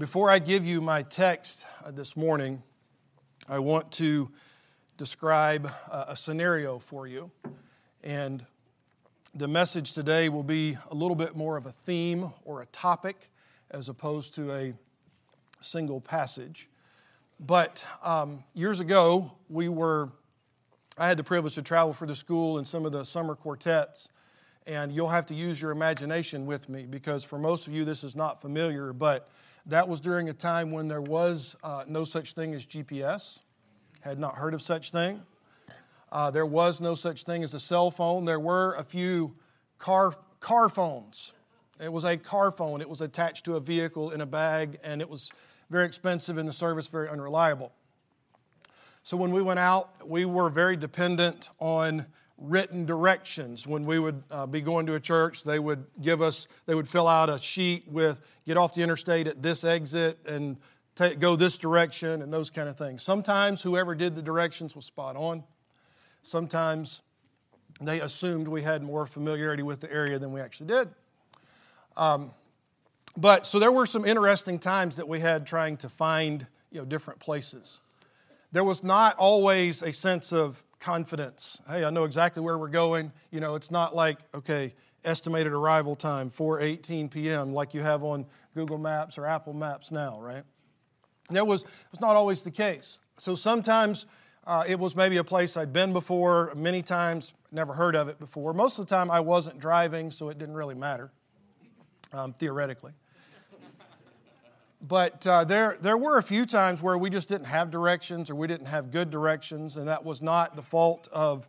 Before I give you my text uh, this morning, I want to describe uh, a scenario for you. And the message today will be a little bit more of a theme or a topic as opposed to a single passage. But um, years ago, we were, I had the privilege to travel for the school in some of the summer quartets. And you'll have to use your imagination with me because for most of you, this is not familiar. But that was during a time when there was uh, no such thing as GPS, had not heard of such thing. Uh, there was no such thing as a cell phone. There were a few car, car phones. It was a car phone. It was attached to a vehicle in a bag, and it was very expensive and the service very unreliable. So when we went out, we were very dependent on written directions. When we would uh, be going to a church, they would give us, they would fill out a sheet with get off the interstate at this exit and take, go this direction and those kind of things. Sometimes whoever did the directions was spot on. Sometimes they assumed we had more familiarity with the area than we actually did. Um, but so there were some interesting times that we had trying to find you know, different places. There was not always a sense of confidence. Hey, I know exactly where we're going. You know, it's not like, okay, estimated arrival time, 4:18 p.m., like you have on Google Maps or Apple Maps now, right? And that was, was not always the case. So sometimes uh, it was maybe a place I'd been before, many times, never heard of it before. Most of the time I wasn't driving, so it didn't really matter, um, theoretically. But uh, there, there were a few times where we just didn't have directions or we didn't have good directions, and that was not the fault of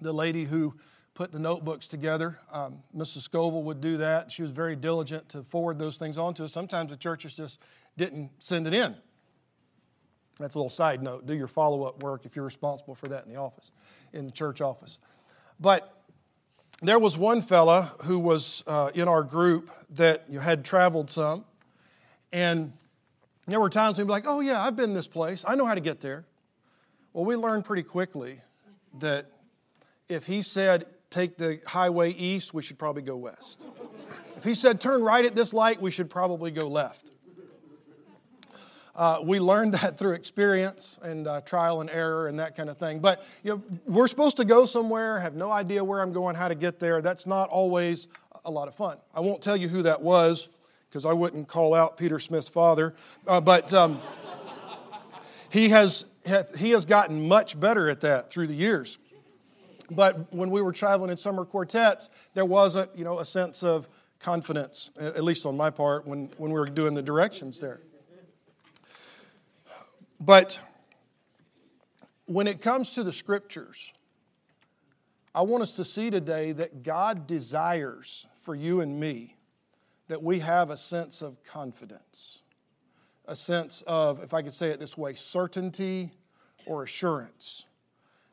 the lady who put the notebooks together. Um, Mrs. Scoville would do that. She was very diligent to forward those things on to us. Sometimes the churches just didn't send it in. That's a little side note. Do your follow up work if you're responsible for that in the office, in the church office. But there was one fella who was uh, in our group that you had traveled some and there were times we'd be like, oh, yeah, I've been this place. I know how to get there. Well, we learned pretty quickly that if he said, take the highway east, we should probably go west. If he said, turn right at this light, we should probably go left. Uh, we learned that through experience and uh, trial and error and that kind of thing. But you know, we're supposed to go somewhere, have no idea where I'm going, how to get there. That's not always a lot of fun. I won't tell you who that was because I wouldn't call out Peter Smith's father. Uh, but um, he, has, he has gotten much better at that through the years. But when we were traveling in summer quartets, there wasn't, you know, a sense of confidence, at least on my part, when, when we were doing the directions there. But when it comes to the scriptures, I want us to see today that God desires for you and me that we have a sense of confidence, a sense of, if I could say it this way, certainty or assurance.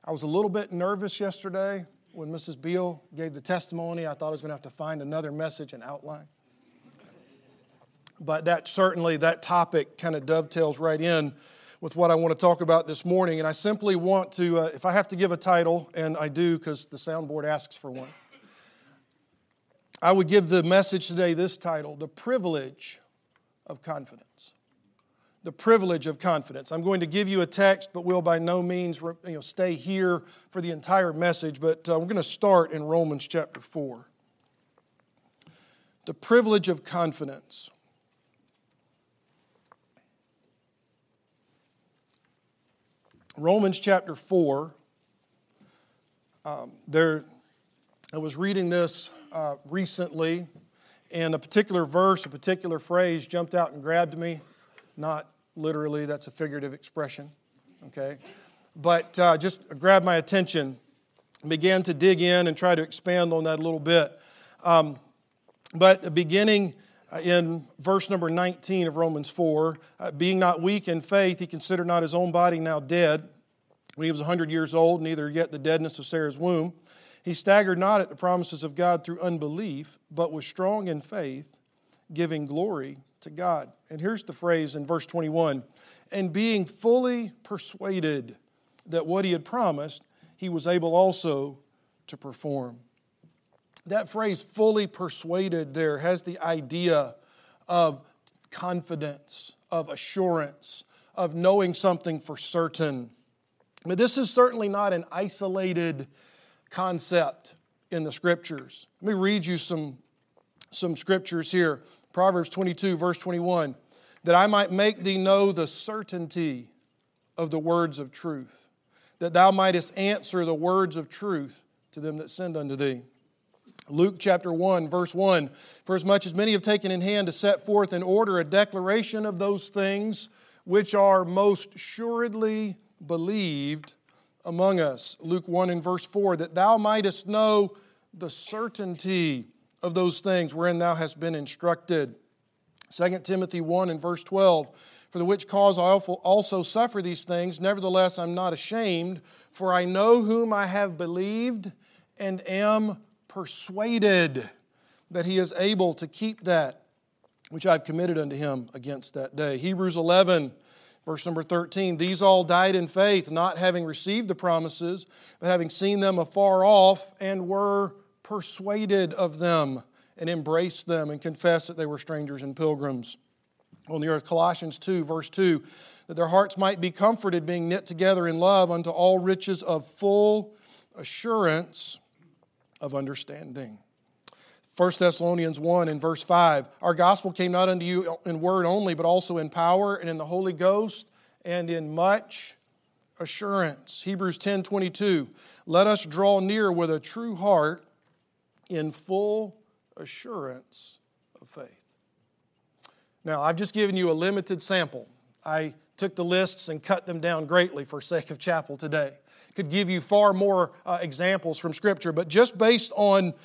I was a little bit nervous yesterday when Mrs. Beal gave the testimony. I thought I was going to have to find another message and outline. But that certainly, that topic kind of dovetails right in with what I want to talk about this morning. And I simply want to, uh, if I have to give a title, and I do because the soundboard asks for one. I would give the message today this title The Privilege of Confidence. The privilege of confidence. I'm going to give you a text, but will by no means you know, stay here for the entire message. But uh, we're going to start in Romans chapter 4. The privilege of confidence. Romans chapter 4. Um, there, I was reading this uh, recently, and a particular verse, a particular phrase jumped out and grabbed me. Not literally, that's a figurative expression, okay? But uh, just grabbed my attention, began to dig in and try to expand on that a little bit. Um, but beginning uh, in verse number 19 of Romans 4, uh, being not weak in faith, he considered not his own body now dead when he was 100 years old, neither yet the deadness of Sarah's womb. He staggered not at the promises of God through unbelief, but was strong in faith, giving glory to God. And here's the phrase in verse 21 and being fully persuaded that what he had promised, he was able also to perform. That phrase, fully persuaded, there has the idea of confidence, of assurance, of knowing something for certain. But this is certainly not an isolated concept in the scriptures. Let me read you some, some scriptures here. Proverbs 22, verse 21 that I might make thee know the certainty of the words of truth, that thou mightest answer the words of truth to them that send unto thee. Luke chapter 1, verse 1 For as much as many have taken in hand to set forth in order a declaration of those things which are most assuredly believed among us. Luke 1 and verse 4 That thou mightest know the certainty of those things wherein thou hast been instructed. 2 Timothy 1 and verse 12 For the which cause I also suffer these things, nevertheless I'm not ashamed, for I know whom I have believed and am persuaded that he is able to keep that which I've committed unto him against that day. Hebrews 11, verse number 13 These all died in faith, not having received the promises, but having seen them afar off, and were persuaded of them, and embraced them, and confessed that they were strangers and pilgrims on the earth. Colossians 2, verse 2 that their hearts might be comforted, being knit together in love unto all riches of full assurance of understanding. 1 Thessalonians 1 in verse 5 Our gospel came not unto you in word only, but also in power and in the Holy Ghost and in much assurance. Hebrews 10 22 Let us draw near with a true heart in full assurance of faith. Now, I've just given you a limited sample. I took the lists and cut them down greatly for sake of chapel today. Could give you far more uh, examples from Scripture, but just based on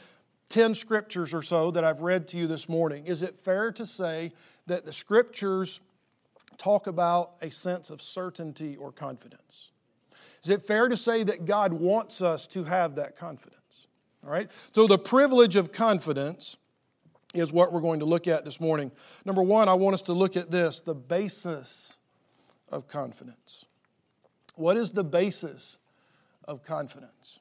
10 scriptures or so that I've read to you this morning, is it fair to say that the scriptures talk about a sense of certainty or confidence? Is it fair to say that God wants us to have that confidence? All right? So, the privilege of confidence is what we're going to look at this morning. Number one, I want us to look at this the basis of confidence. What is the basis of confidence?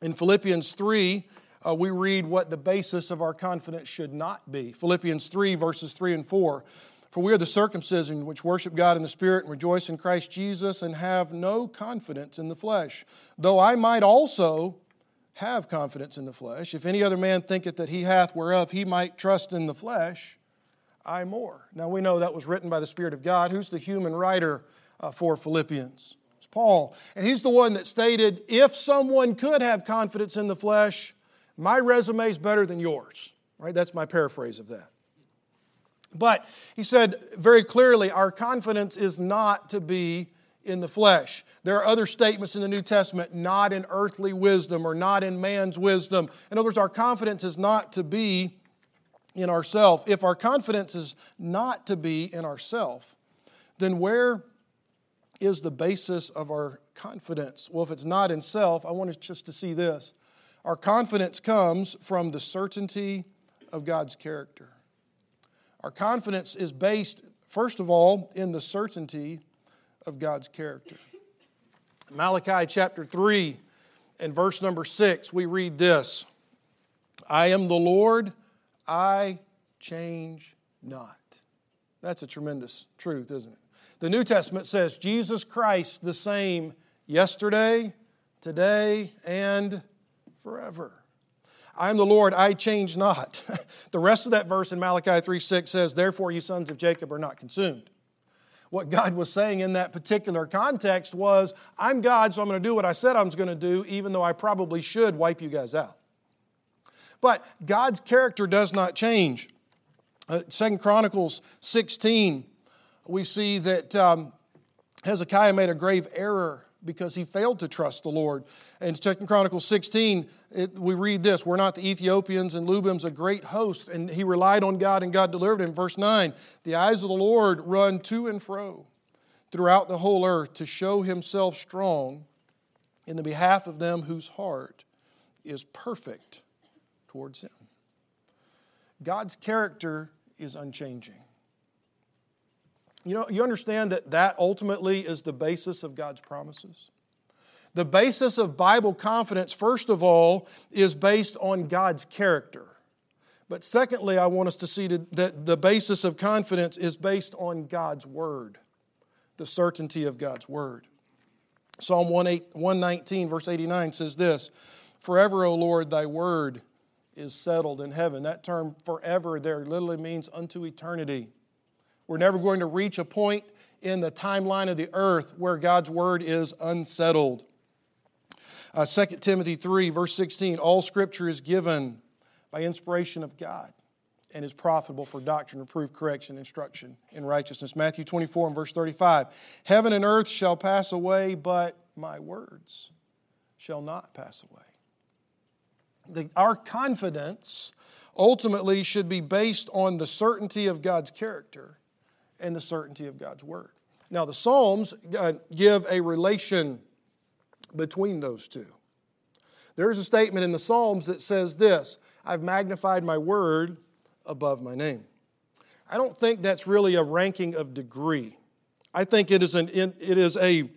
In Philippians 3, uh, we read what the basis of our confidence should not be. Philippians 3, verses 3 and 4. For we are the circumcision which worship God in the Spirit and rejoice in Christ Jesus and have no confidence in the flesh. Though I might also have confidence in the flesh. If any other man thinketh that he hath whereof he might trust in the flesh, I more. Now we know that was written by the Spirit of God. Who's the human writer uh, for Philippians? It's Paul. And he's the one that stated if someone could have confidence in the flesh, my resume is better than yours. Right? That's my paraphrase of that. But he said very clearly our confidence is not to be in the flesh. There are other statements in the New Testament, not in earthly wisdom or not in man's wisdom. In other words, our confidence is not to be in ourself. If our confidence is not to be in ourself, then where is the basis of our confidence? Well, if it's not in self, I want us just to see this. Our confidence comes from the certainty of God's character. Our confidence is based, first of all, in the certainty of God's character. Malachi chapter 3 and verse number 6, we read this I am the Lord, I change not. That's a tremendous truth, isn't it? The New Testament says Jesus Christ the same yesterday, today, and forever. I am the Lord, I change not. the rest of that verse in Malachi 3 6 says, Therefore, you sons of Jacob are not consumed. What God was saying in that particular context was, I'm God, so I'm going to do what I said I was going to do, even though I probably should wipe you guys out. But God's character does not change. Uh, Second Chronicles 16, we see that um, Hezekiah made a grave error because he failed to trust the Lord. In Second Chronicles 16, it, we read this Were not the Ethiopians and Lubims a great host? And he relied on God and God delivered him. Verse 9 The eyes of the Lord run to and fro throughout the whole earth to show himself strong in the behalf of them whose heart is perfect towards him. God's character is unchanging. You know, you understand that that ultimately is the basis of God's promises? The basis of Bible confidence, first of all, is based on God's character. But secondly, I want us to see that the basis of confidence is based on God's Word, the certainty of God's Word. Psalm 119, verse 89 says this Forever, O Lord, thy word is settled in heaven. That term forever there literally means unto eternity. We're never going to reach a point in the timeline of the earth where God's word is unsettled. Uh, 2 Timothy 3, verse 16 All scripture is given by inspiration of God and is profitable for doctrine, reproof, correction, instruction in righteousness. Matthew 24 and verse 35 Heaven and earth shall pass away, but my words shall not pass away. The, our confidence ultimately should be based on the certainty of God's character and the certainty of God's word. Now, the Psalms uh, give a relation between those two. There is a statement in the Psalms that says this I've magnified my word above my name. I don't think that's really a ranking of degree. I think it is, an, it is a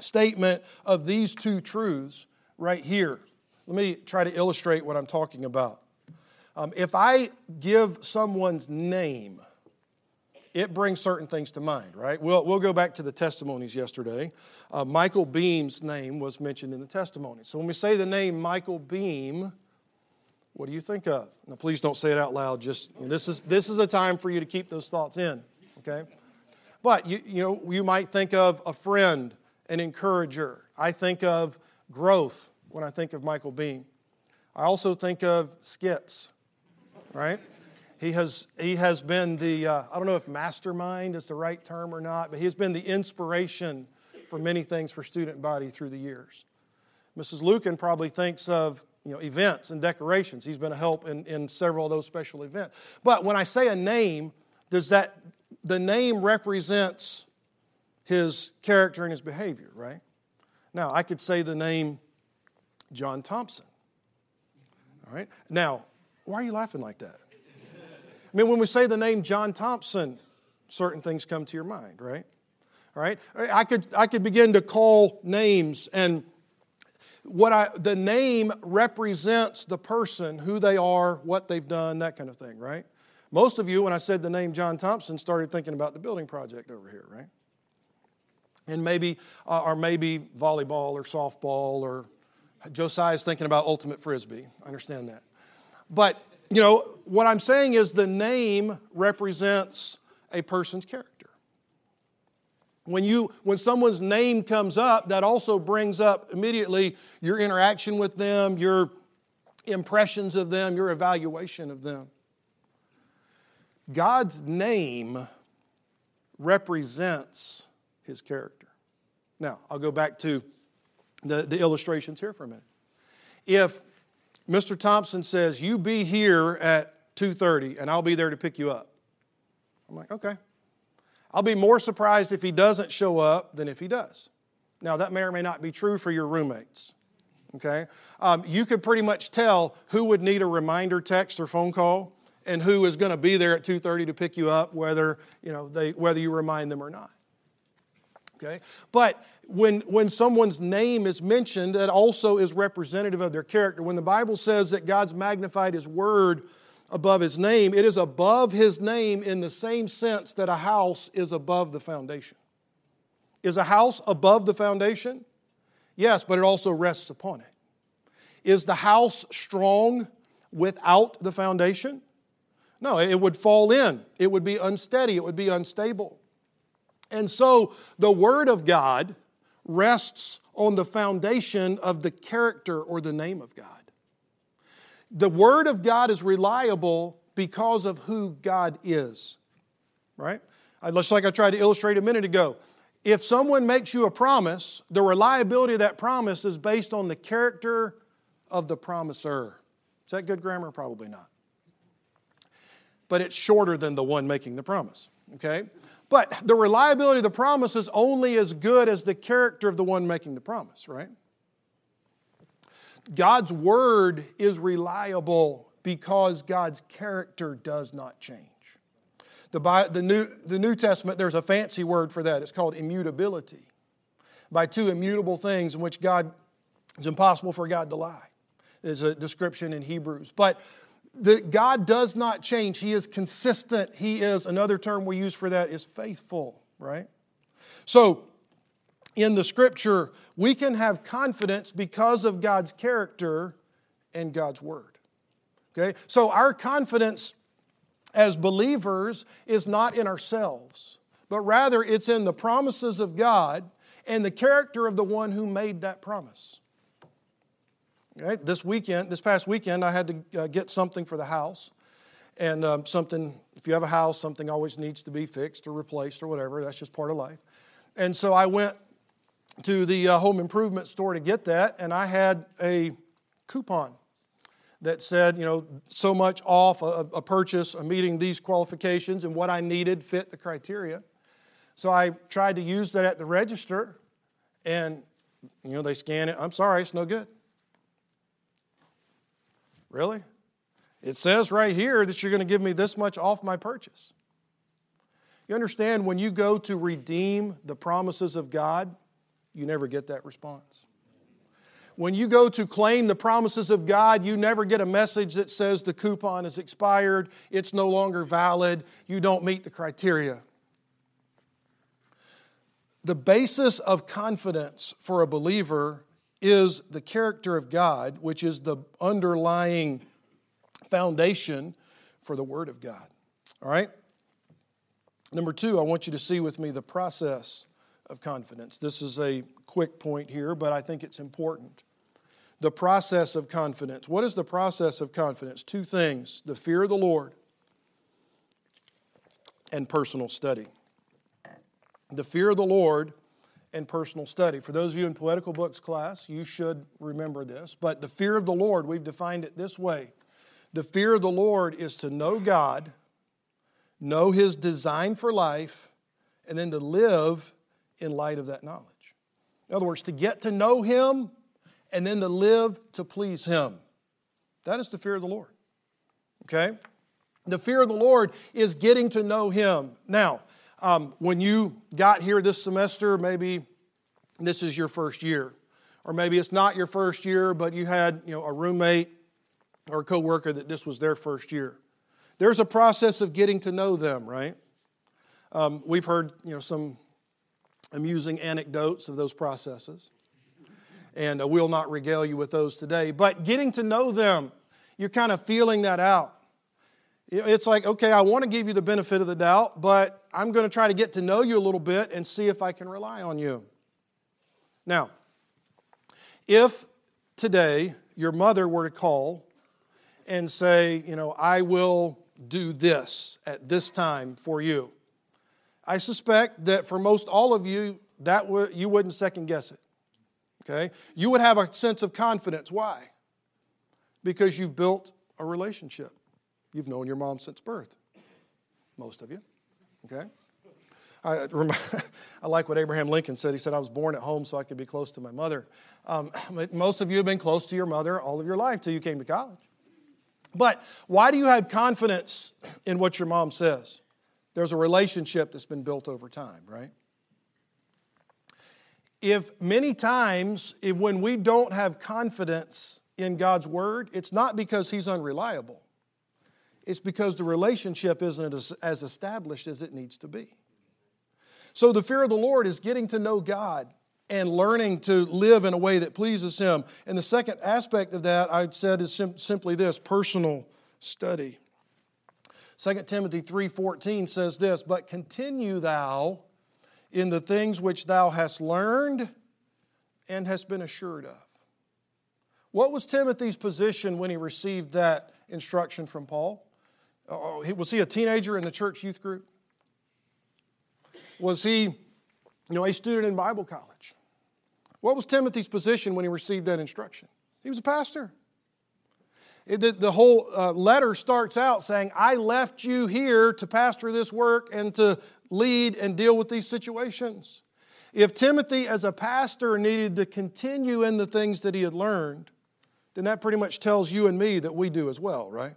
statement of these two truths right here. Let me try to illustrate what I'm talking about. Um, if I give someone's name, it brings certain things to mind, right? We'll, we'll go back to the testimonies yesterday. Uh, Michael Beam's name was mentioned in the testimony. So when we say the name Michael Beam, what do you think of? Now, please don't say it out loud. Just you know, this is this is a time for you to keep those thoughts in. Okay, but you you know you might think of a friend, an encourager. I think of growth when I think of Michael Beam. I also think of skits, right? He has, he has been the, uh, I don't know if mastermind is the right term or not, but he's been the inspiration for many things for student body through the years. Mrs. Lucan probably thinks of you know, events and decorations. He's been a help in, in several of those special events. But when I say a name, does that, the name represents his character and his behavior, right? Now, I could say the name John Thompson. All right? Now, why are you laughing like that? I mean, when we say the name John Thompson, certain things come to your mind, right? All right? I could, I could begin to call names and what I, the name represents the person, who they are, what they've done, that kind of thing, right? Most of you, when I said the name John Thompson, started thinking about the building project over here, right? And maybe, uh, or maybe volleyball or softball, or Josiah's thinking about ultimate frisbee. I understand that. But, you know, what I'm saying is the name represents a person's character. When, you, when someone's name comes up, that also brings up immediately your interaction with them, your impressions of them, your evaluation of them. God's name represents his character. Now, I'll go back to the, the illustrations here for a minute. If Mr. Thompson says, You be here at 2:30 and I'll be there to pick you up. I'm like, okay. I'll be more surprised if he doesn't show up than if he does. Now, that may or may not be true for your roommates. Okay? Um, you could pretty much tell who would need a reminder text or phone call and who is going to be there at 2.30 to pick you up, whether you, know, they, whether you remind them or not. Okay? But when, when someone's name is mentioned, that also is representative of their character. When the Bible says that God's magnified His Word above his name, it is above his name in the same sense that a house is above the foundation. Is a house above the foundation? Yes, but it also rests upon it. Is the house strong without the foundation? No, it would fall in. It would be unsteady. It would be unstable. And so the Word of God rests on the foundation of the character or the name of God. The Word of God is reliable because of who God is, right? Uh, just like I tried to illustrate a minute ago. If someone makes you a promise, the reliability of that promise is based on the character of the promiser. Is that good grammar? Probably not. But it's shorter than the one making the promise, okay? But the reliability of the promise is only as good as the character of the one making the promise, right? God's word is reliable because God's character does not change. The, the, New, the New Testament, there's a fancy word for that. It's called immutability. By two immutable things in which God, it's impossible for God to lie. is a description in Hebrews. But that God does not change. He is consistent. He is, another term we use for that is faithful, right? So, in the scripture, we can have confidence because of God's character and God's word. Okay? So, our confidence as believers is not in ourselves, but rather it's in the promises of God and the character of the one who made that promise. Right? This weekend, this past weekend, I had to uh, get something for the house. And um, something, if you have a house, something always needs to be fixed or replaced or whatever. That's just part of life. And so I went to the uh, home improvement store to get that, and I had a coupon that said, you know, so much off a, a purchase, a meeting these qualifications, and what I needed fit the criteria. So I tried to use that at the register, and you know, they scan it. I'm sorry, it's no good. Really? It says right here that you're going to give me this much off my purchase. You understand when you go to redeem the promises of God, you never get that response. When you go to claim the promises of God, you never get a message that says the coupon is expired, it's no longer valid, you don't meet the criteria. The basis of confidence for a believer is the character of God, which is the underlying foundation for the Word of God. All right? Number two, I want you to see with me the process of confidence. This is a quick point here, but I think it's important. The process of confidence. What is the process of confidence? Two things the fear of the Lord and personal study. The fear of the Lord and personal study. For those of you in poetical books class, you should remember this. But the fear of the Lord, we've defined it this way the fear of the Lord is to know God, know His design for life, and then to live in light of that knowledge. In other words, to get to know Him and then to live to please Him. That is the fear of the Lord. Okay? The fear of the Lord is getting to know Him. Now, um, when you got here this semester, maybe this is your first year. Or maybe it's not your first year, but you had you know, a roommate or a coworker that this was their first year. There's a process of getting to know them, right? Um, we've heard you know, some amusing anecdotes of those processes, and uh, we'll not regale you with those today. But getting to know them, you're kind of feeling that out. It's like, okay, I want to give you the benefit of the doubt, but I'm going to try to get to know you a little bit and see if I can rely on you. Now, if today your mother were to call and say, you know, I will do this at this time for you, I suspect that for most all of you, that w- you wouldn't second guess it. Okay? You would have a sense of confidence. Why? Because you've built a relationship. You've known your mom since birth, most of you. Okay? I, I like what Abraham Lincoln said. He said, I was born at home so I could be close to my mother. Um, most of you have been close to your mother all of your life till you came to college. But why do you have confidence in what your mom says? There's a relationship that's been built over time, right? If many times, if when we don't have confidence in God's word, it's not because He's unreliable. It's because the relationship isn't as established as it needs to be. So the fear of the Lord is getting to know God and learning to live in a way that pleases Him. And the second aspect of that, I said, is sim- simply this personal study. 2 Timothy 3:14 says this, "But continue thou in the things which thou hast learned and hast been assured of." What was Timothy's position when he received that instruction from Paul? Oh, was he a teenager in the church youth group? Was he, you know, a student in Bible college? What was Timothy's position when he received that instruction? He was a pastor. It, the, the, whole uh, letter starts out saying, I left you here to pastor this work and to lead and deal with these situations. If Timothy, as a pastor, needed to continue in the things that he had learned, then that pretty much tells you and me that we do as well, right?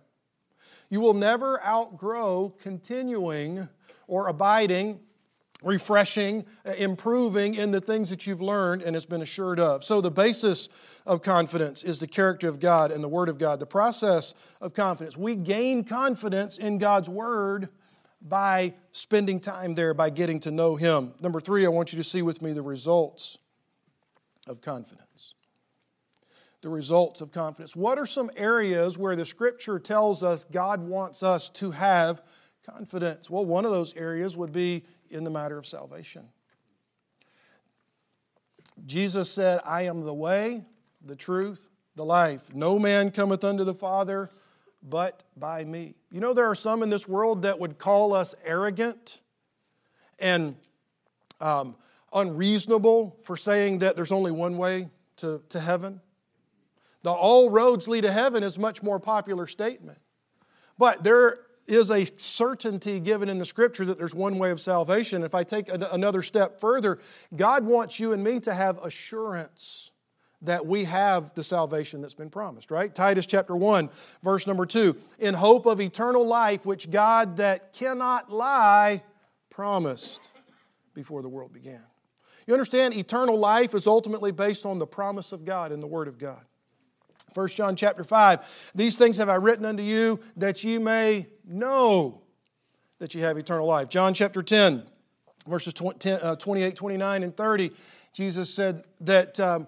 You will never outgrow continuing or abiding refreshing, uh, improving in the things that you've learned and it's been assured of. So, the basis of confidence is the character of God and the Word of God. The process of confidence. We gain confidence in God's Word by spending time there, by getting to know Him. Number three, I want you to see with me the results of confidence. The results of confidence. What are some areas where the Scripture tells us God wants us to have confidence? Well, one of those areas would be in the matter of salvation. Jesus said, I am the way, the truth, the life. No man cometh unto the Father but by me. You know, there are some in this world that would call us arrogant and um, unreasonable for saying that there's only one way to, to heaven. The all roads lead to heaven is much more popular statement. But there is a certainty given in the scripture that there's one way of salvation. If I take another step further, God wants you and me to have assurance that we have the salvation that's been promised, right? Titus chapter 1, verse number 2. In hope of eternal life, which God that cannot lie promised before the world began. You understand, eternal life is ultimately based on the promise of God and the Word of God. 1 John chapter 5, these things have I written unto you that you may know that you have eternal life. John chapter 10, verses uh, 28, 29, and 30, Jesus said that um,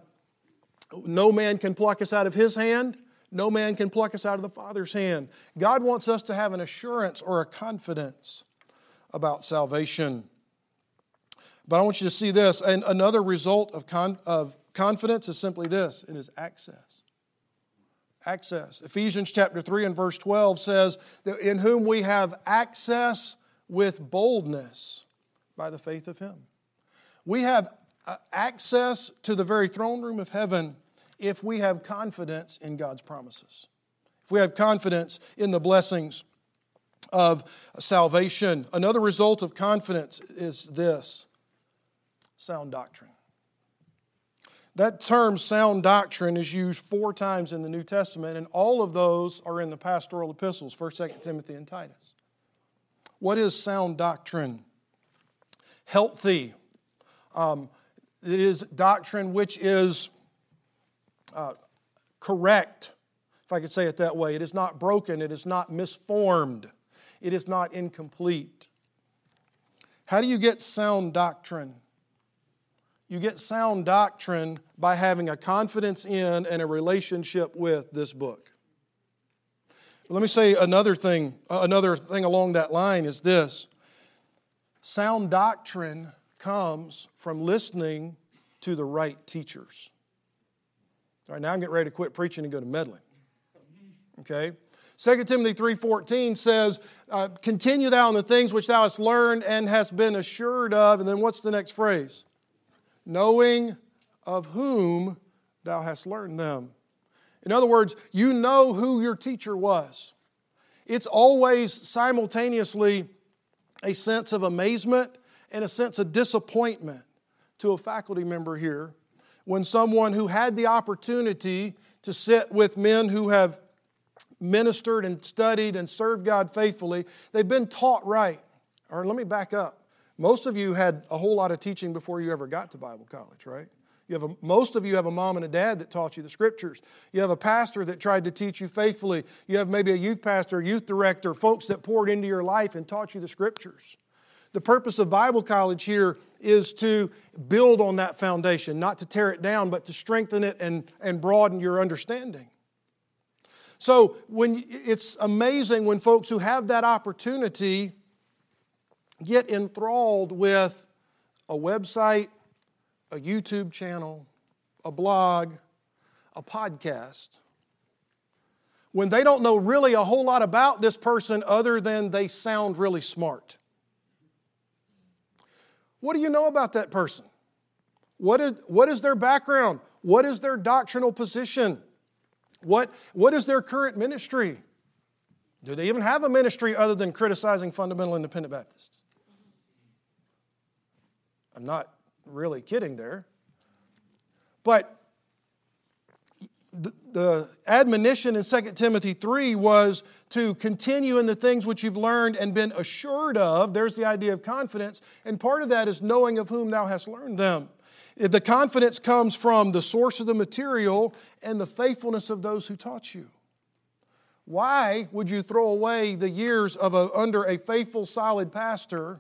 no man can pluck us out of his hand, no man can pluck us out of the Father's hand. God wants us to have an assurance or a confidence about salvation. But I want you to see this. And another result of, con- of confidence is simply this it is access access. Ephesians chapter 3 and verse 12 says that in whom we have access with boldness by the faith of him. We have uh, access to the very throne room of heaven if we have confidence in God's promises. If we have confidence in the blessings of salvation. Another result of confidence is this sound doctrine. That term sound doctrine is used four times in the New Testament, and all of those are in the pastoral epistles 1st, 2nd Timothy, and Titus. What is sound doctrine? Healthy. Um, it is doctrine which is uh, correct, if I could say it that way. It is not broken, it is not misformed, it is not incomplete. How do you get sound doctrine? You get sound doctrine by having a confidence in and a relationship with this book. Let me say another thing, another thing along that line is this. Sound doctrine comes from listening to the right teachers. All right, now I'm getting ready to quit preaching and go to meddling. Okay? 2 Timothy 3.14 says, uh, Continue thou in the things which thou hast learned and hast been assured of. And then what's the next phrase? Knowing of whom thou hast learned them. In other words, you know who your teacher was. It's always simultaneously a sense of amazement and a sense of disappointment to a faculty member here when someone who had the opportunity to sit with men who have ministered and studied and served God faithfully, they've been taught right. Or let me back up. Most of you had a whole lot of teaching before you ever got to Bible college, right? You have a, most of you have a mom and a dad that taught you the scriptures. You have a pastor that tried to teach you faithfully. You have maybe a youth pastor, youth director, folks that poured into your life and taught you the scriptures. The purpose of Bible college here is to build on that foundation, not to tear it down, but to strengthen it and, and broaden your understanding. So when it's amazing when folks who have that opportunity get enthralled with a website, a YouTube channel, a blog, a podcast, when they don't know really a whole lot about this person other than they sound really smart. What do you know about that person? What is, what is their background? What is their doctrinal position? What, what is their current ministry? Do they even have a ministry other than criticizing fundamental independent Baptists? I'm not really kidding there. But the admonition in 2 Timothy 3 was to continue in the things which you've learned and been assured of. There's the idea of confidence. And part of that is knowing of whom thou hast learned them. The confidence comes from the source of the material and the faithfulness of those who taught you. Why would you throw away the years of a, under a faithful, solid pastor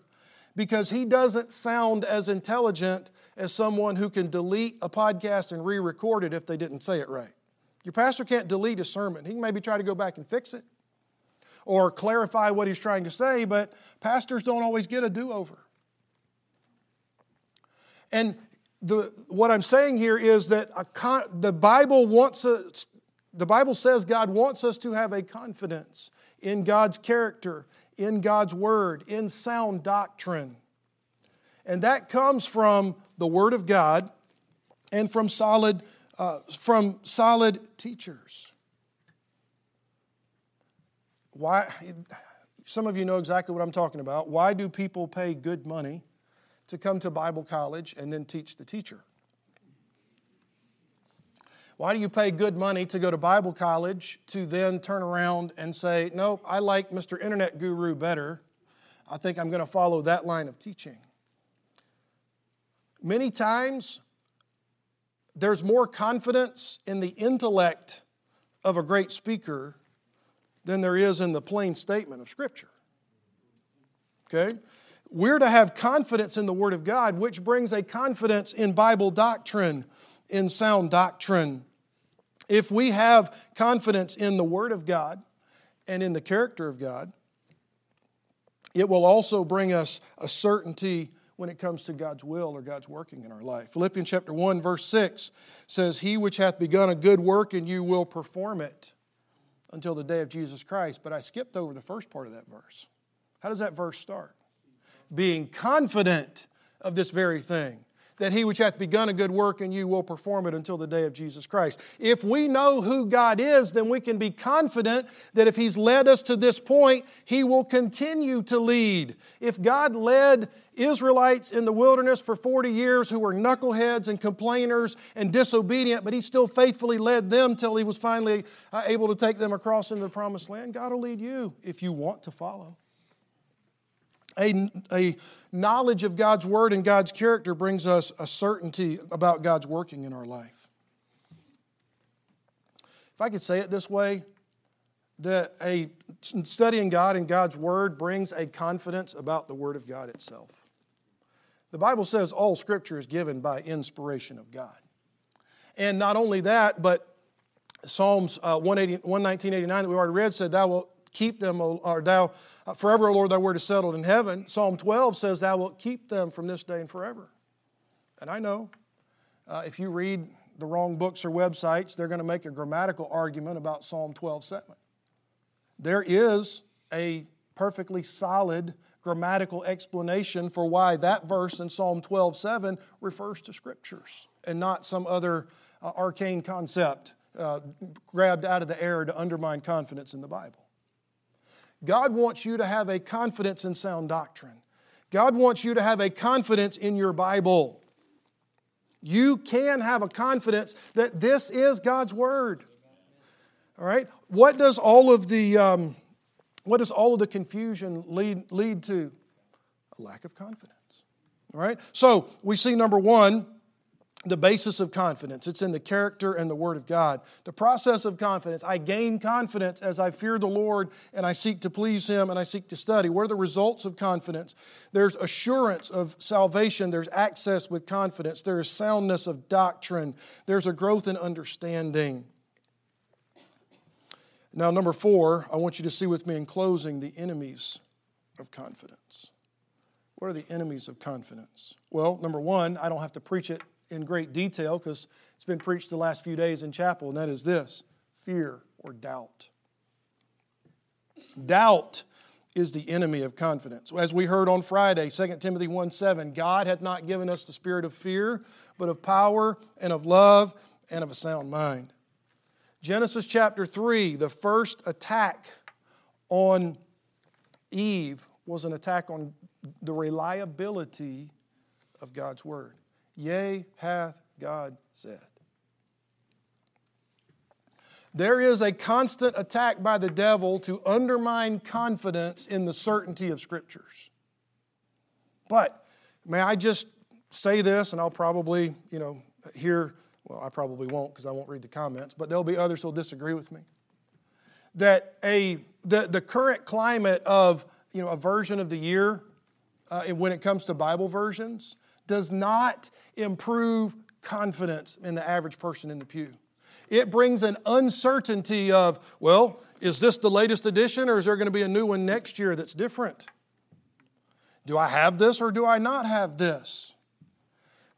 because he doesn't sound as intelligent as someone who can delete a podcast and re record it if they didn't say it right. Your pastor can't delete a sermon. He can maybe try to go back and fix it or clarify what he's trying to say, but pastors don't always get a do over. And the, what I'm saying here is that con, the Bible wants us, the Bible says God wants us to have a confidence in God's character, in God's word, in sound doctrine. And that comes from the Word of God and from solid, uh, from solid teachers. Why? Some of you know exactly what I'm talking about. Why do people pay good money to come to Bible college and then teach the teacher? Why do you pay good money to go to Bible college to then turn around and say, Nope, I like Mr. Internet Guru better. I think I'm going to follow that line of teaching? Many times, there's more confidence in the intellect of a great speaker than there is in the plain statement of Scripture. Okay? We're to have confidence in the Word of God, which brings a confidence in Bible doctrine, in sound doctrine. If we have confidence in the Word of God and in the character of God, it will also bring us a certainty when it comes to God's will or God's working in our life. Philippians chapter 1 verse 6 says, "He which hath begun a good work in you will perform it until the day of Jesus Christ." But I skipped over the first part of that verse. How does that verse start? Being confident of this very thing that he which hath begun a good work in you will perform it until the day of Jesus Christ. If we know who God is, then we can be confident that if he's led us to this point, he will continue to lead. If God led Israelites in the wilderness for 40 years who were knuckleheads and complainers and disobedient, but he still faithfully led them till he was finally uh, able to take them across into the promised land, God will lead you if you want to follow. A, a knowledge of God's word and God's character brings us a certainty about God's working in our life. If I could say it this way, that a studying God and God's word brings a confidence about the word of God itself. The Bible says all scripture is given by inspiration of God. And not only that, but Psalms uh, 119, that we already read said, Thou wilt keep them, or thou uh, forever, O Lord, thy word is settled in heaven. Psalm 12 says, Thou wilt keep them from this day and forever. And I know uh, if you read the wrong books or websites, they're going to make a grammatical argument about Psalm 12 7. There is a perfectly solid grammatical explanation for why that verse in Psalm 12 7 refers to scriptures and not some other uh, arcane concept uh, grabbed out of the air to undermine confidence in the Bible. God wants you to have a confidence in sound doctrine. God wants you to have a confidence in your Bible. You can have a confidence that this is God's Word. All right? What does all of the, um, what does all of the confusion lead, lead to? A lack of confidence. All right? So we see number one, the basis of confidence. It's in the character and the Word of God. The process of confidence. I gain confidence as I fear the Lord and I seek to please Him and I seek to study. What are the results of confidence? There's assurance of salvation, there's access with confidence, there is soundness of doctrine, there's a growth in understanding. Now, number four, I want you to see with me in closing the enemies of confidence. What are the enemies of confidence? Well, number one, I don't have to preach it in great detail because it's been preached the last few days in chapel, and that is this fear or doubt. Doubt is the enemy of confidence. As we heard on Friday, 2 Timothy 1 7, God hath not given us the spirit of fear, but of power and of love and of a sound mind. Genesis chapter 3, the first attack on Eve was an attack on the reliability of God's word. Yea, hath God said. There is a constant attack by the devil to undermine confidence in the certainty of Scriptures. But may I just say this, and I'll probably, you know, hear, well, I probably won't because I won't read the comments, but there'll be others who'll disagree with me. That a the, the current climate of you know a version of the year uh, when it comes to Bible versions does not improve confidence in the average person in the pew. It brings an uncertainty of, well, is this the latest edition or is there going to be a new one next year that's different? Do I have this or do I not have this?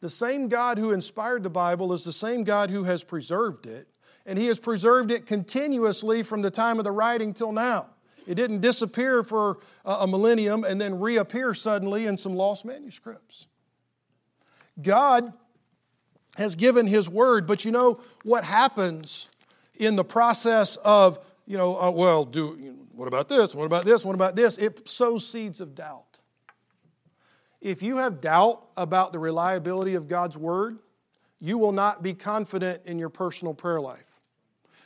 The same God who inspired the Bible is the same God who has preserved it, and He has preserved it continuously from the time of the writing till now. It didn't disappear for a millennium and then reappear suddenly in some lost manuscripts. God has given His word, but you know what happens in the process of, you know, uh, well, do what about this? What about this? What about this? It sows seeds of doubt. If you have doubt about the reliability of God's word, you will not be confident in your personal prayer life.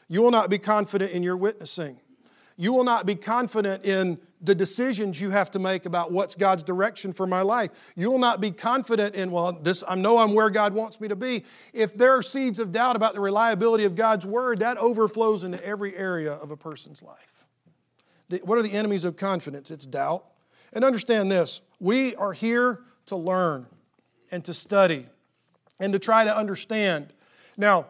You will not be confident in your witnessing. You will not be confident in the decisions you have to make about what's God's direction for my life. You will not be confident in, well, this, I know I'm where God wants me to be. If there are seeds of doubt about the reliability of God's word, that overflows into every area of a person's life. The, what are the enemies of confidence? It's doubt. And understand this we are here to learn and to study and to try to understand. Now,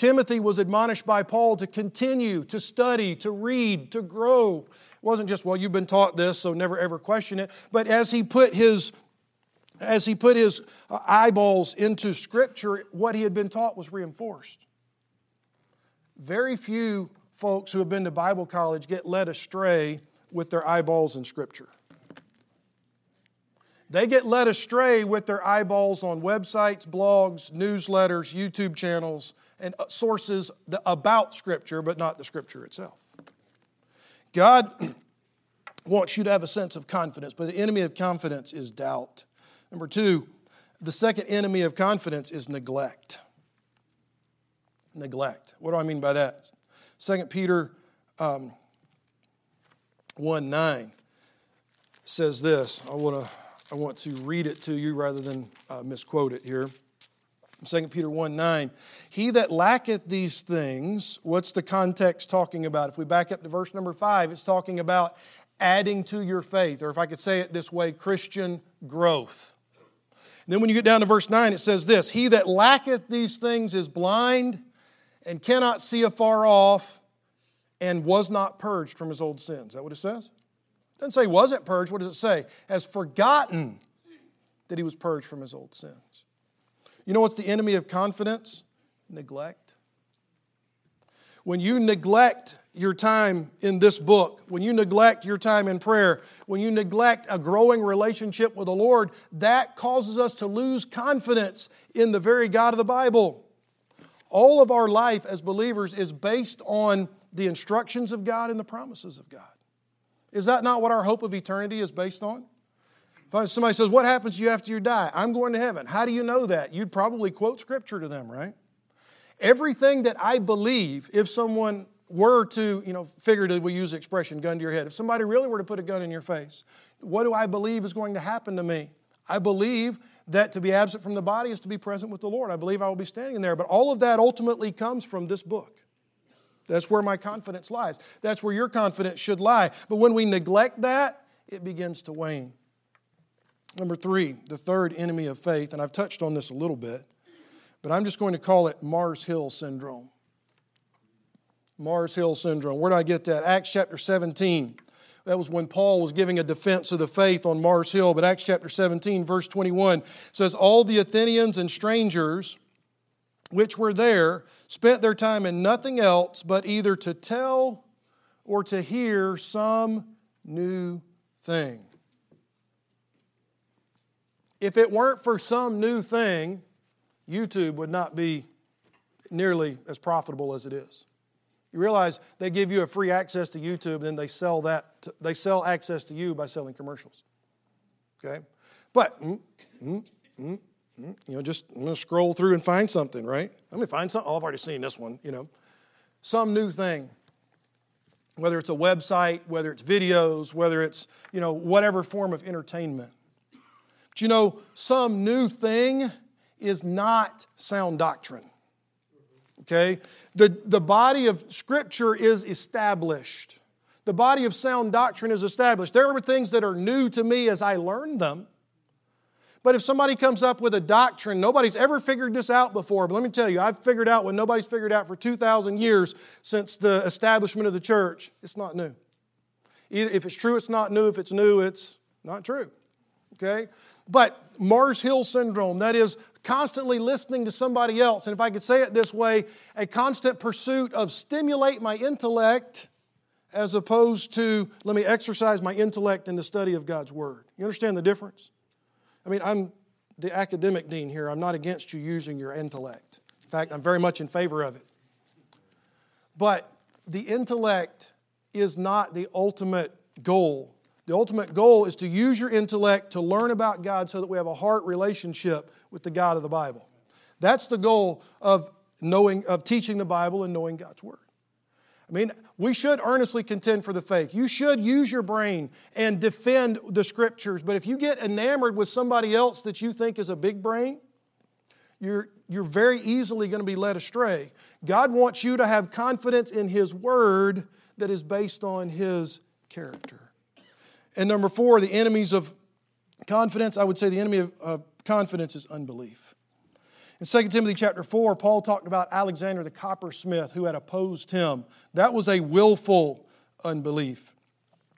Timothy was admonished by Paul to continue to study, to read, to grow. It wasn't just, well, you've been taught this, so never ever question it. But as he put his as he put his uh, eyeballs into Scripture, what he had been taught was reinforced. Very few folks who have been to Bible college get led astray with their eyeballs in Scripture. They get led astray with their eyeballs on websites, blogs, newsletters, YouTube channels, and uh, sources about Scripture, but not the Scripture itself. God wants you to have a sense of confidence, but the enemy of confidence is doubt. Number two, the second enemy of confidence is neglect. Neglect. What do I mean by that? 2 Peter um, 1 9 says this. I want to I want to read it to you rather than uh, misquote it here. 2 Peter 1 9. He that lacketh these things, what's the context talking about? If we back up to verse number 5, it's talking about adding to your faith, or if I could say it this way, Christian growth. And then when you get down to verse 9, it says this He that lacketh these things is blind and cannot see afar off and was not purged from his old sins. Is that what it says? doesn't say wasn't purged. What does it say? Has forgotten that he was purged from his old sins. You know what's the enemy of confidence? Neglect. When you neglect your time in this book, when you neglect your time in prayer, when you neglect a growing relationship with the Lord, that causes us to lose confidence in the very God of the Bible. All of our life as believers is based on the instructions of God and the promises of God. Is that not what our hope of eternity is based on? Somebody says, What happens to you after you die? I'm going to heaven. How do you know that? You'd probably quote scripture to them, right? Everything that I believe, if someone were to, you know, figuratively use the expression gun to your head, if somebody really were to put a gun in your face, what do I believe is going to happen to me? I believe that to be absent from the body is to be present with the Lord. I believe I will be standing there. But all of that ultimately comes from this book. That's where my confidence lies. That's where your confidence should lie. But when we neglect that, it begins to wane. Number three, the third enemy of faith, and I've touched on this a little bit, but I'm just going to call it Mars Hill syndrome. Mars Hill syndrome. Where did I get that? Acts chapter 17. That was when Paul was giving a defense of the faith on Mars Hill. But Acts chapter 17, verse 21 says, All the Athenians and strangers which were there spent their time in nothing else but either to tell or to hear some new thing. If it weren't for some new thing, YouTube would not be nearly as profitable as it is. You realize they give you a free access to YouTube, and then they sell that to, they sell access to you by selling commercials. Okay, but mm, mm, mm, You know, just I'm to scroll through and find something, right? Let me find something. Oh, I've already seen this one, you know. Some new thing. Whether it's a website, whether it's videos, whether it's, you know, whatever form of entertainment. You know, some new thing is not sound doctrine. Okay? The, the body of Scripture is established. The body of sound doctrine is established. There are things that are new to me as I learn them. But if somebody comes up with a doctrine, nobody's ever figured this out before. But let me tell you, I've figured out what nobody's figured out for 2,000 years since the establishment of the church. It's not new. Either if it's true, it's not new. If it's new, it's not true. Okay? But Mars Hill syndrome, that is constantly listening to somebody else, and if I could say it this way, a constant pursuit of stimulate my intellect as opposed to let me exercise my intellect in the study of God's Word. You understand the difference? I mean, I'm the academic dean here. I'm not against you using your intellect. In fact, I'm very much in favor of it. But the intellect is not the ultimate goal. The ultimate goal is to use your intellect to learn about God so that we have a heart relationship with the God of the Bible. That's the goal of knowing of teaching the Bible and knowing God's word. I mean, we should earnestly contend for the faith. You should use your brain and defend the scriptures. But if you get enamored with somebody else that you think is a big brain, you're, you're very easily going to be led astray. God wants you to have confidence in His Word that is based on His character. And number four, the enemies of confidence, I would say the enemy of uh, confidence is unbelief. In 2 Timothy chapter 4, Paul talked about Alexander the coppersmith who had opposed him. That was a willful unbelief.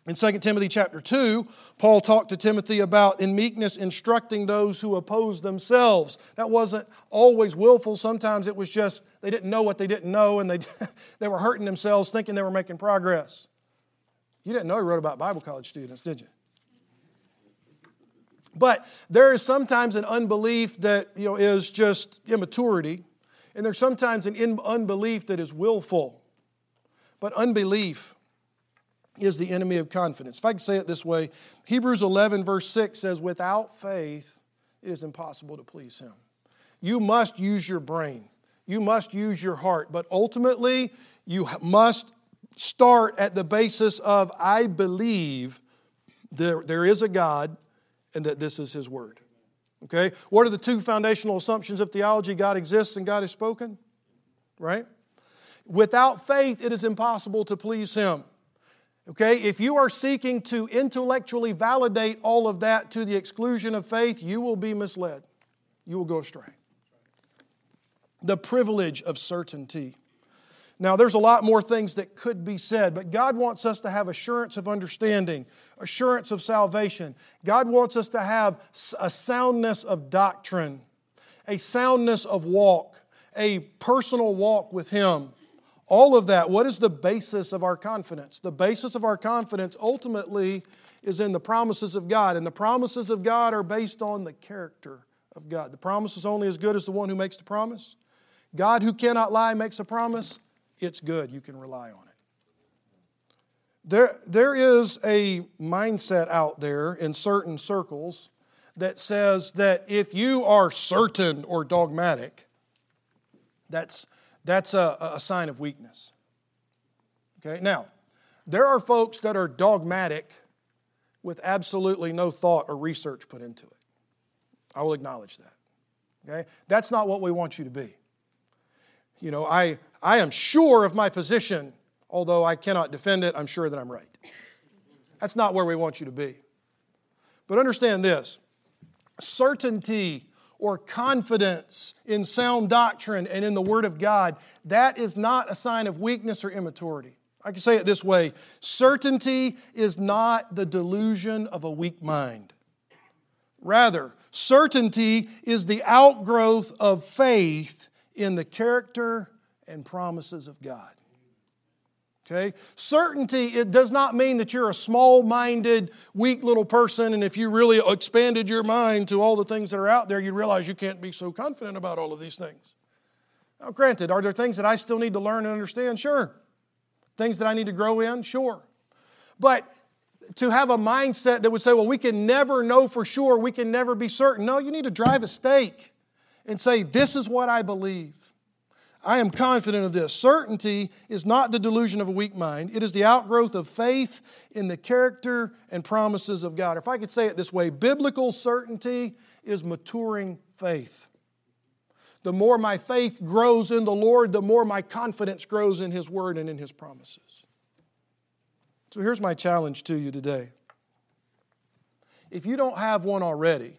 In 2 Timothy chapter 2, Paul talked to Timothy about in meekness instructing those who oppose themselves. That wasn't always willful. Sometimes it was just they didn't know what they didn't know and they, they were hurting themselves thinking they were making progress. You didn't know he wrote about Bible college students, did you? But there is sometimes an unbelief that you know, is just immaturity, and there's sometimes an unbelief that is willful. But unbelief is the enemy of confidence. If I can say it this way, Hebrews 11, verse 6 says, Without faith, it is impossible to please Him. You must use your brain, you must use your heart, but ultimately, you must start at the basis of I believe there, there is a God and that this is His Word. Okay? What are the two foundational assumptions of theology? God exists and God has spoken, right? Without faith, it is impossible to please Him. Okay? If you are seeking to intellectually validate all of that to the exclusion of faith, you will be misled. You will go astray. The privilege of certainty. Now, there's a lot more things that could be said, but God wants us to have assurance of understanding, assurance of salvation. God wants us to have a soundness of doctrine, a soundness of walk, a personal walk with Him. All of that, what is the basis of our confidence? The basis of our confidence ultimately is in the promises of God, and the promises of God are based on the character of God. The promise is only as good as the one who makes the promise. God, who cannot lie, makes a promise it's good. You can rely on it. There, there is a mindset out there in certain circles that says that if you are certain or dogmatic, that's, that's a, a sign of weakness. Okay, now, there are folks that are dogmatic with absolutely no thought or research put into it. I will acknowledge that. Okay? That's not what we want you to be. You know, I, I am sure of my position, although I cannot defend it, I'm sure that I'm right. That's not where we want you to be. But understand this certainty or confidence in sound doctrine and in the Word of God, that is not a sign of weakness or immaturity. I can say it this way certainty is not the delusion of a weak mind. Rather, certainty is the outgrowth of faith in the character and promises of God. Okay? Certainty, it does not mean that you're a small minded, weak little person, and if you really expanded your mind to all the things that are out there, you'd realize you can't be so confident about all of these things. Now, granted, are there things that I still need to learn and understand? Sure. Things that I need to grow in? Sure. But to have a mindset that would say, well, we can never know for sure, we can never be certain. No, you need to drive a stake and say, this is what I believe. I am confident of this. Certainty is not the delusion of a weak mind, it is the outgrowth of faith in the character and promises of God. If I could say it this way, biblical certainty is maturing faith. The more my faith grows in the Lord, the more my confidence grows in His Word and in His promises. So here's my challenge to you today. If you don't have one already,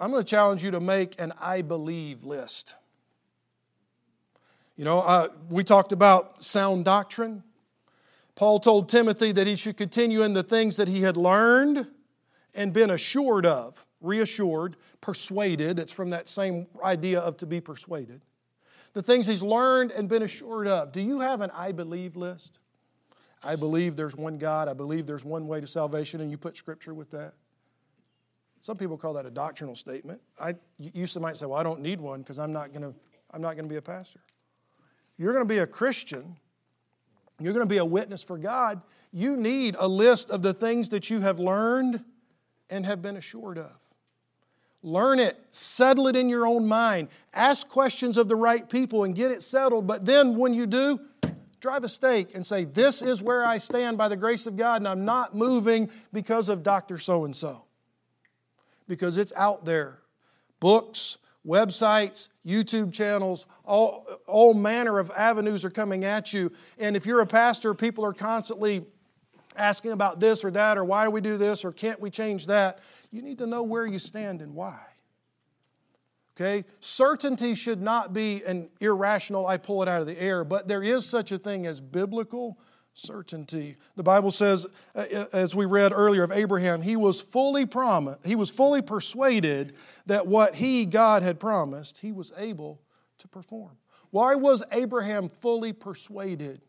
I'm going to challenge you to make an I believe list. You know, uh, we talked about sound doctrine. Paul told Timothy that he should continue in the things that he had learned and been assured of, reassured, persuaded. It's from that same idea of to be persuaded. The things he's learned and been assured of. Do you have an I believe list? I believe there's one God. I believe there's one way to salvation, and you put scripture with that. Some people call that a doctrinal statement. I used to might say, "Well, I don't need one because I'm not going to I'm not going to be a pastor." You're going to be a Christian. You're going to be a witness for God. You need a list of the things that you have learned and have been assured of. Learn it, settle it in your own mind, ask questions of the right people and get it settled. But then when you do, drive a stake and say, This is where I stand by the grace of God, and I'm not moving because of Dr. So and so. Because it's out there. Books, websites, YouTube channels, all, all manner of avenues are coming at you. And if you're a pastor, people are constantly asking about this or that, or why do we do this, or can't we change that. You need to know where you stand and why. Okay? Certainty should not be an irrational, I pull it out of the air, but there is such a thing as biblical certainty. The Bible says, uh, uh, as we read earlier of Abraham, he was fully promised, he was fully persuaded that what he, God, had promised, he was able to perform. Why was Abraham fully persuaded?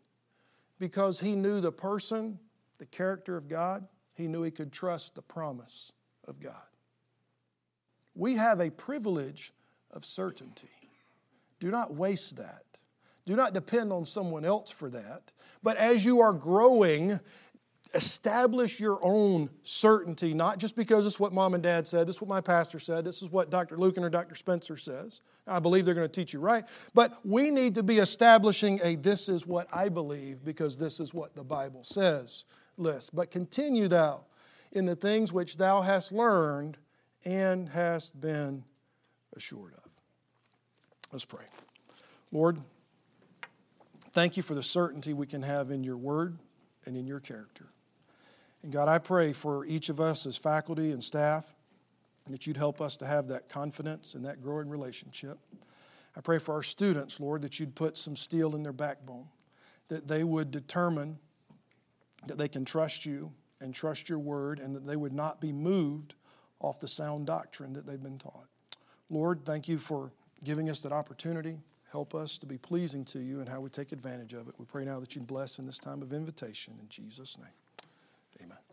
Because he knew the person, the character of God, he knew he could trust the promise of God. We have a privilege of certainty. Do not waste that. Do not depend on someone else for that. But as you are growing, establish your own certainty, not just because it's what mom and dad said, this is what my pastor said, this is what Dr. Lucan or Dr. Spencer says. I believe they're going to teach you right. But we need to be establishing a this is what I believe because this is what the Bible says list. But continue thou in the things which thou hast learned and hast been assured of. Let's pray. Lord, Thank you for the certainty we can have in your word and in your character. And God, I pray for each of us as faculty and staff that you'd help us to have that confidence and that growing relationship. I pray for our students, Lord, that you'd put some steel in their backbone, that they would determine that they can trust you and trust your word, and that they would not be moved off the sound doctrine that they've been taught. Lord, thank you for giving us that opportunity. Help us to be pleasing to you and how we take advantage of it. We pray now that you bless in this time of invitation. In Jesus' name, amen.